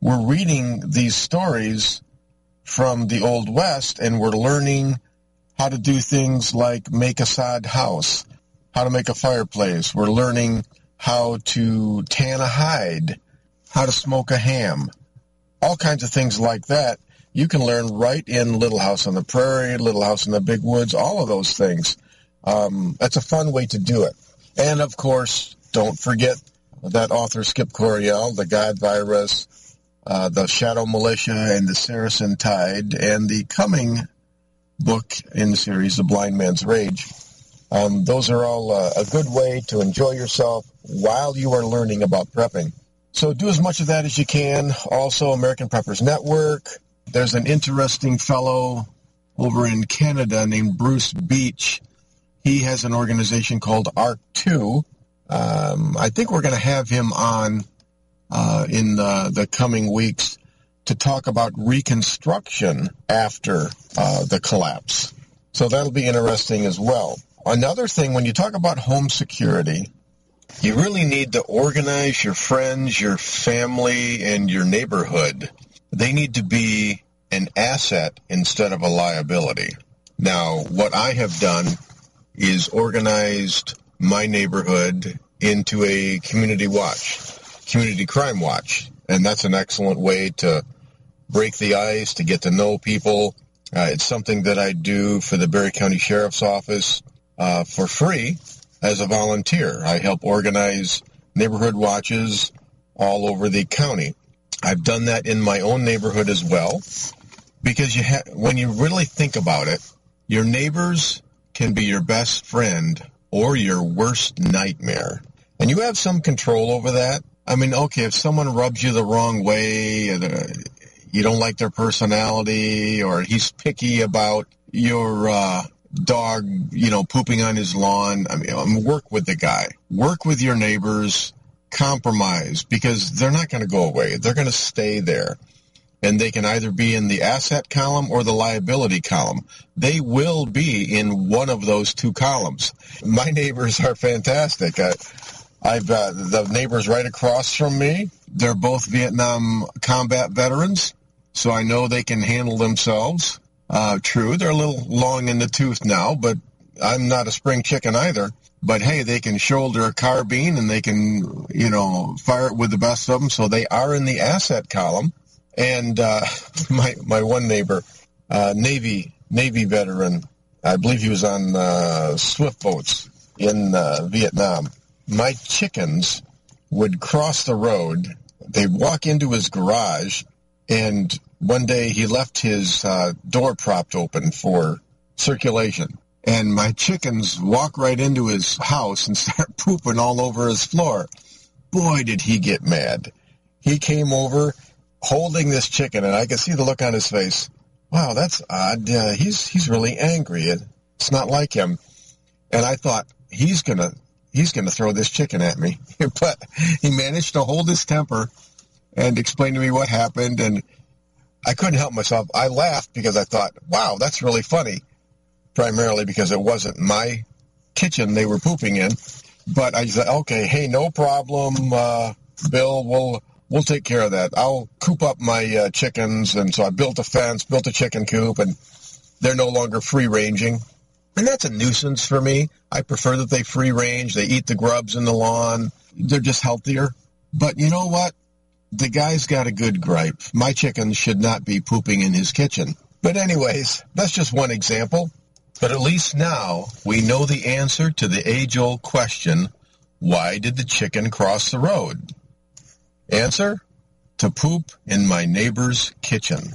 we're reading these stories from the Old West and we're learning how to do things like make a sod house, how to make a fireplace. We're learning how to tan a hide, how to smoke a ham, all kinds of things like that. You can learn right in Little House on the Prairie, Little House in the Big Woods, all of those things. Um, that's a fun way to do it. And of course, don't forget that author Skip Coryell, The God Virus, uh, The Shadow Militia, and The Saracen Tide, and the coming book in the series, The Blind Man's Rage. Um, those are all uh, a good way to enjoy yourself while you are learning about prepping. So do as much of that as you can. Also, American Preppers Network. There's an interesting fellow over in Canada named Bruce Beach. He has an organization called Ark 2, um, I think we're going to have him on uh, in the, the, coming weeks to talk about reconstruction after uh, the collapse. So that'll be interesting as well. Another thing, when you talk about home security, you really need to organize your friends, your family, and your neighborhood. They need to be an asset instead of a liability. Now, what I have done is organized my neighborhood into a community watch, community crime watch. And that's an excellent way to break the ice, to get to know people. Uh, it's something that I do for the Barry County Sheriff's Office uh, for free as a volunteer. I help organize neighborhood watches all over the county. I've done that in my own neighborhood as well because you ha- when you really think about it, your neighbors can be your best friend or your worst nightmare. And you have some control over that. I mean, okay, if someone rubs you the wrong way, uh, you don't like their personality, or he's picky about your uh, dog, you know, pooping on his lawn. I mean, um, work with the guy. Work with your neighbors. Compromise because they're not going to go away. They're going to stay there. And they can either be in the asset column or the liability column. They will be in one of those two columns. My neighbors are fantastic. I, I've uh, the neighbors right across from me. They're both Vietnam combat veterans, so I know they can handle themselves. Uh, true, they're a little long in the tooth now, but I'm not a spring chicken either. But hey, they can shoulder a carbine and they can, you know, fire it with the best of them. So they are in the asset column. And uh, my my one neighbor, uh, Navy Navy veteran, I believe he was on uh, swift boats in uh, Vietnam. My chickens would cross the road. They'd walk into his garage, and one day he left his uh, door propped open for circulation. And my chickens walk right into his house and start pooping all over his floor. Boy, did he get mad. He came over holding this chicken, and I could see the look on his face. Wow, that's odd. Uh, he's he's really angry. It's not like him. And I thought he's gonna he's gonna throw this chicken at me. but he managed to hold his temper and explain to me what happened. And I couldn't help myself. I laughed because I thought, wow, that's really funny. Primarily because it wasn't my kitchen they were pooping in. But I said, okay, hey, no problem, uh, Bill. We'll we'll take care of that. I'll coop up my uh, chickens, and so I built a fence, built a chicken coop, and they're no longer free ranging, and that's a nuisance for me. I prefer that they free range. They eat the grubs in the lawn. They're just healthier. But you know what? The guy's got a good gripe. My chickens should not be pooping in his kitchen. But anyways, that's just one example. But at least now we know the answer to the age-old question, why did the chicken cross the road? Answer, to poop in my neighbor's kitchen.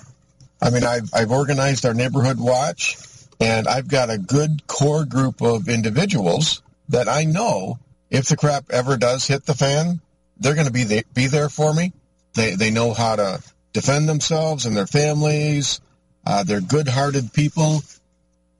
I mean, I've, I've organized our neighborhood watch, and I've got a good core group of individuals that I know if the crap ever does hit the fan, they're going to be, the, be there for me. They, they know how to defend themselves and their families. Uh, they're good-hearted people.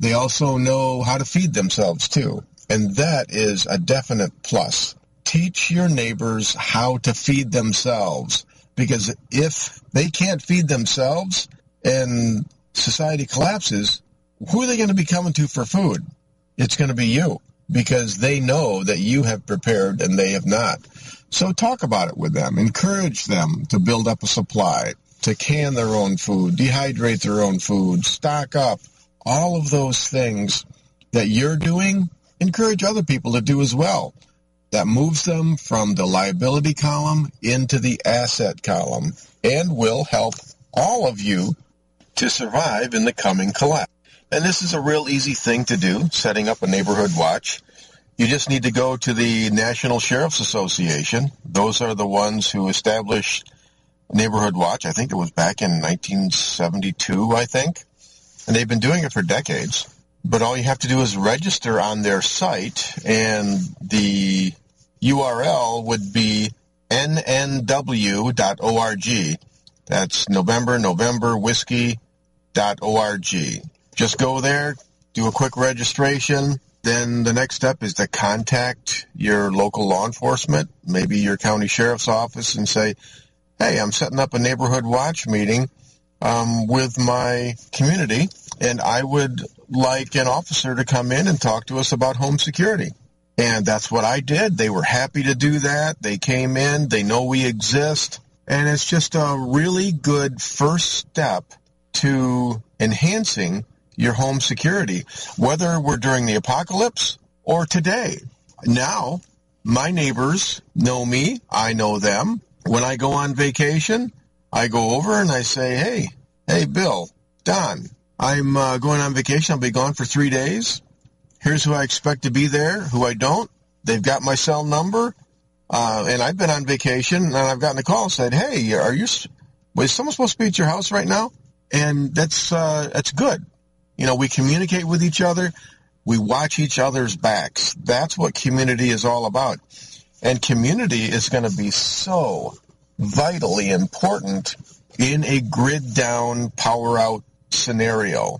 They also know how to feed themselves too. And that is a definite plus. Teach your neighbors how to feed themselves because if they can't feed themselves and society collapses, who are they going to be coming to for food? It's going to be you because they know that you have prepared and they have not. So talk about it with them. Encourage them to build up a supply, to can their own food, dehydrate their own food, stock up, all of those things that you're doing, encourage other people to do as well. That moves them from the liability column into the asset column and will help all of you to survive in the coming collapse. And this is a real easy thing to do, setting up a neighborhood watch. You just need to go to the National Sheriff's Association. Those are the ones who established Neighborhood Watch. I think it was back in 1972, I think. And they've been doing it for decades. But all you have to do is register on their site, and the URL would be nnw.org. That's November, November, whiskey.org. Just go there, do a quick registration. Then the next step is to contact your local law enforcement, maybe your county sheriff's office, and say, hey, I'm setting up a neighborhood watch meeting um, with my community, and I would like an officer to come in and talk to us about home security. And that's what I did. They were happy to do that. They came in. They know we exist. And it's just a really good first step to enhancing your home security, whether we're during the apocalypse or today. Now, my neighbors know me. I know them. When I go on vacation, I go over and I say, hey, hey, Bill, Don, I'm uh, going on vacation. I'll be gone for three days. Here's who I expect to be there, who I don't. They've got my cell number. Uh, and I've been on vacation and I've gotten a call and said, hey, are you, was someone supposed to be at your house right now? And that's, uh, that's good. You know, we communicate with each other. We watch each other's backs. That's what community is all about. And community is going to be so vitally important in a grid down, power out scenario.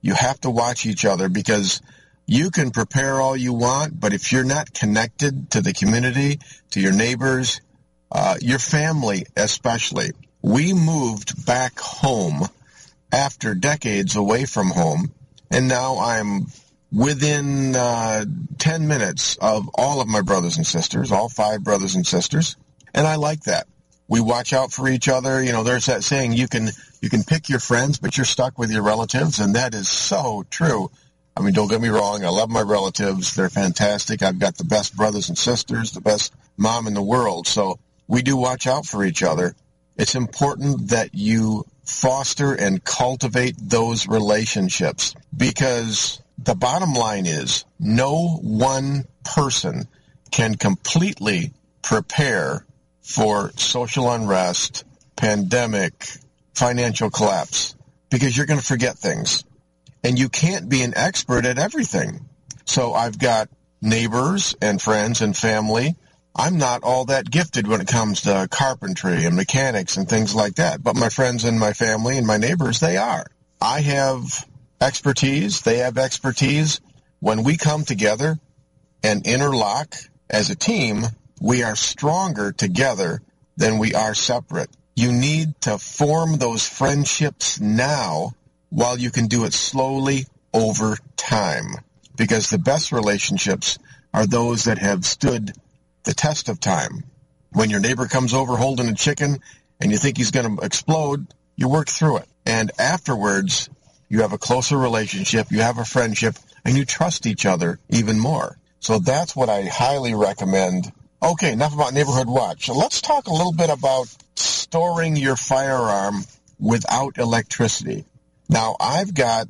You have to watch each other because you can prepare all you want, but if you're not connected to the community, to your neighbors, uh, your family especially, we moved back home after decades away from home, and now I'm within uh, 10 minutes of all of my brothers and sisters, all five brothers and sisters, and I like that. We watch out for each other. You know, there's that saying, you can, you can pick your friends, but you're stuck with your relatives, and that is so true. I mean, don't get me wrong. I love my relatives. They're fantastic. I've got the best brothers and sisters, the best mom in the world. So we do watch out for each other. It's important that you foster and cultivate those relationships because the bottom line is no one person can completely prepare for social unrest, pandemic, financial collapse because you're going to forget things and you can't be an expert at everything. So I've got neighbors and friends and family. I'm not all that gifted when it comes to carpentry and mechanics and things like that, but my friends and my family and my neighbors, they are. I have expertise. They have expertise. When we come together and interlock as a team, we are stronger together than we are separate. You need to form those friendships now while you can do it slowly over time. Because the best relationships are those that have stood the test of time. When your neighbor comes over holding a chicken and you think he's going to explode, you work through it. And afterwards, you have a closer relationship, you have a friendship, and you trust each other even more. So that's what I highly recommend. Okay, enough about Neighborhood Watch. let's talk a little bit about storing your firearm without electricity. Now, I've got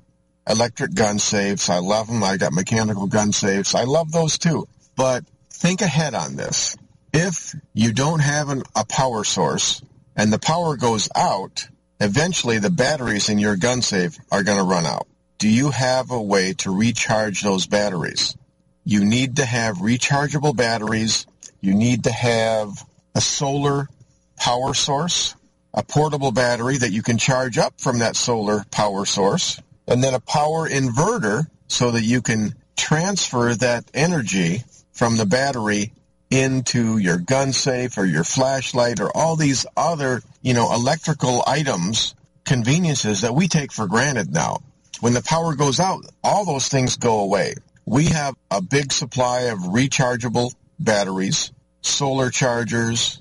electric gun safes. I love them. I got mechanical gun safes. I love those too. But think ahead on this. If you don't have an, a power source and the power goes out, eventually the batteries in your gun safe are going to run out. Do you have a way to recharge those batteries? You need to have rechargeable batteries. You need to have a solar power source a portable battery that you can charge up from that solar power source, and then a power inverter so that you can transfer that energy from the battery into your gun safe or your flashlight or all these other, you know, electrical items, conveniences that we take for granted now. When the power goes out, all those things go away. We have a big supply of rechargeable batteries, solar chargers,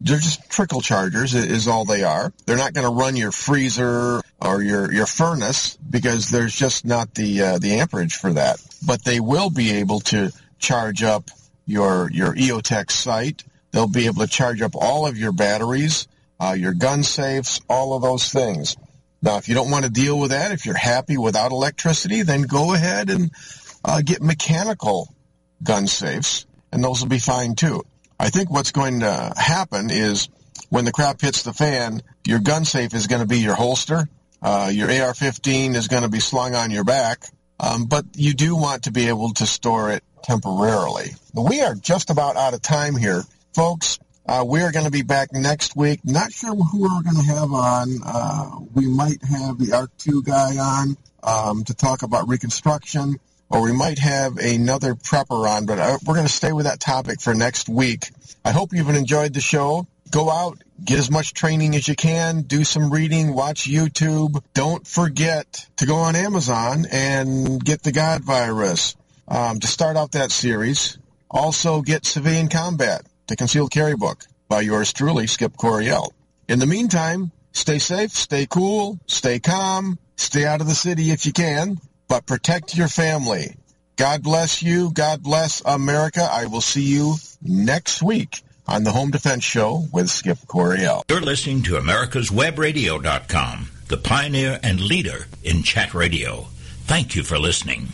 they're just trickle chargers is all they are. They're not going to run your freezer or your, your furnace because there's just not the, uh, the amperage for that. But they will be able to charge up your, your EOTech sight. They'll be able to charge up all of your batteries, uh, your gun safes, all of those things. Now, if you don't want to deal with that, if you're happy without electricity, then go ahead and uh, get mechanical gun safes, and those will be fine too. I think what's going to happen is when the crap hits the fan, your gun safe is going to be your holster. Uh, your AR-15 is going to be slung on your back, um, but you do want to be able to store it temporarily. We are just about out of time here, folks. Uh, we are going to be back next week. Not sure who we're going to have on. Uh, we might have the Ark 2 guy on um, to talk about reconstruction or we might have another prepper on, but uh, we're going to stay with that topic for next week. I hope you've enjoyed the show. Go out, get as much training as you can, do some reading, watch YouTube. Don't forget to go on Amazon and get the God virus um, to start out that series. Also get Civilian Combat, the concealed carry book by yours truly, Skip Coryell. In the meantime, stay safe, stay cool, stay calm, stay out of the city if you can but protect your family. God bless you. God bless America. I will see you next week on the Home Defense Show with Skip Coryell. You're listening to America'sWebRadio.com, the pioneer and leader in chat radio. Thank you for listening.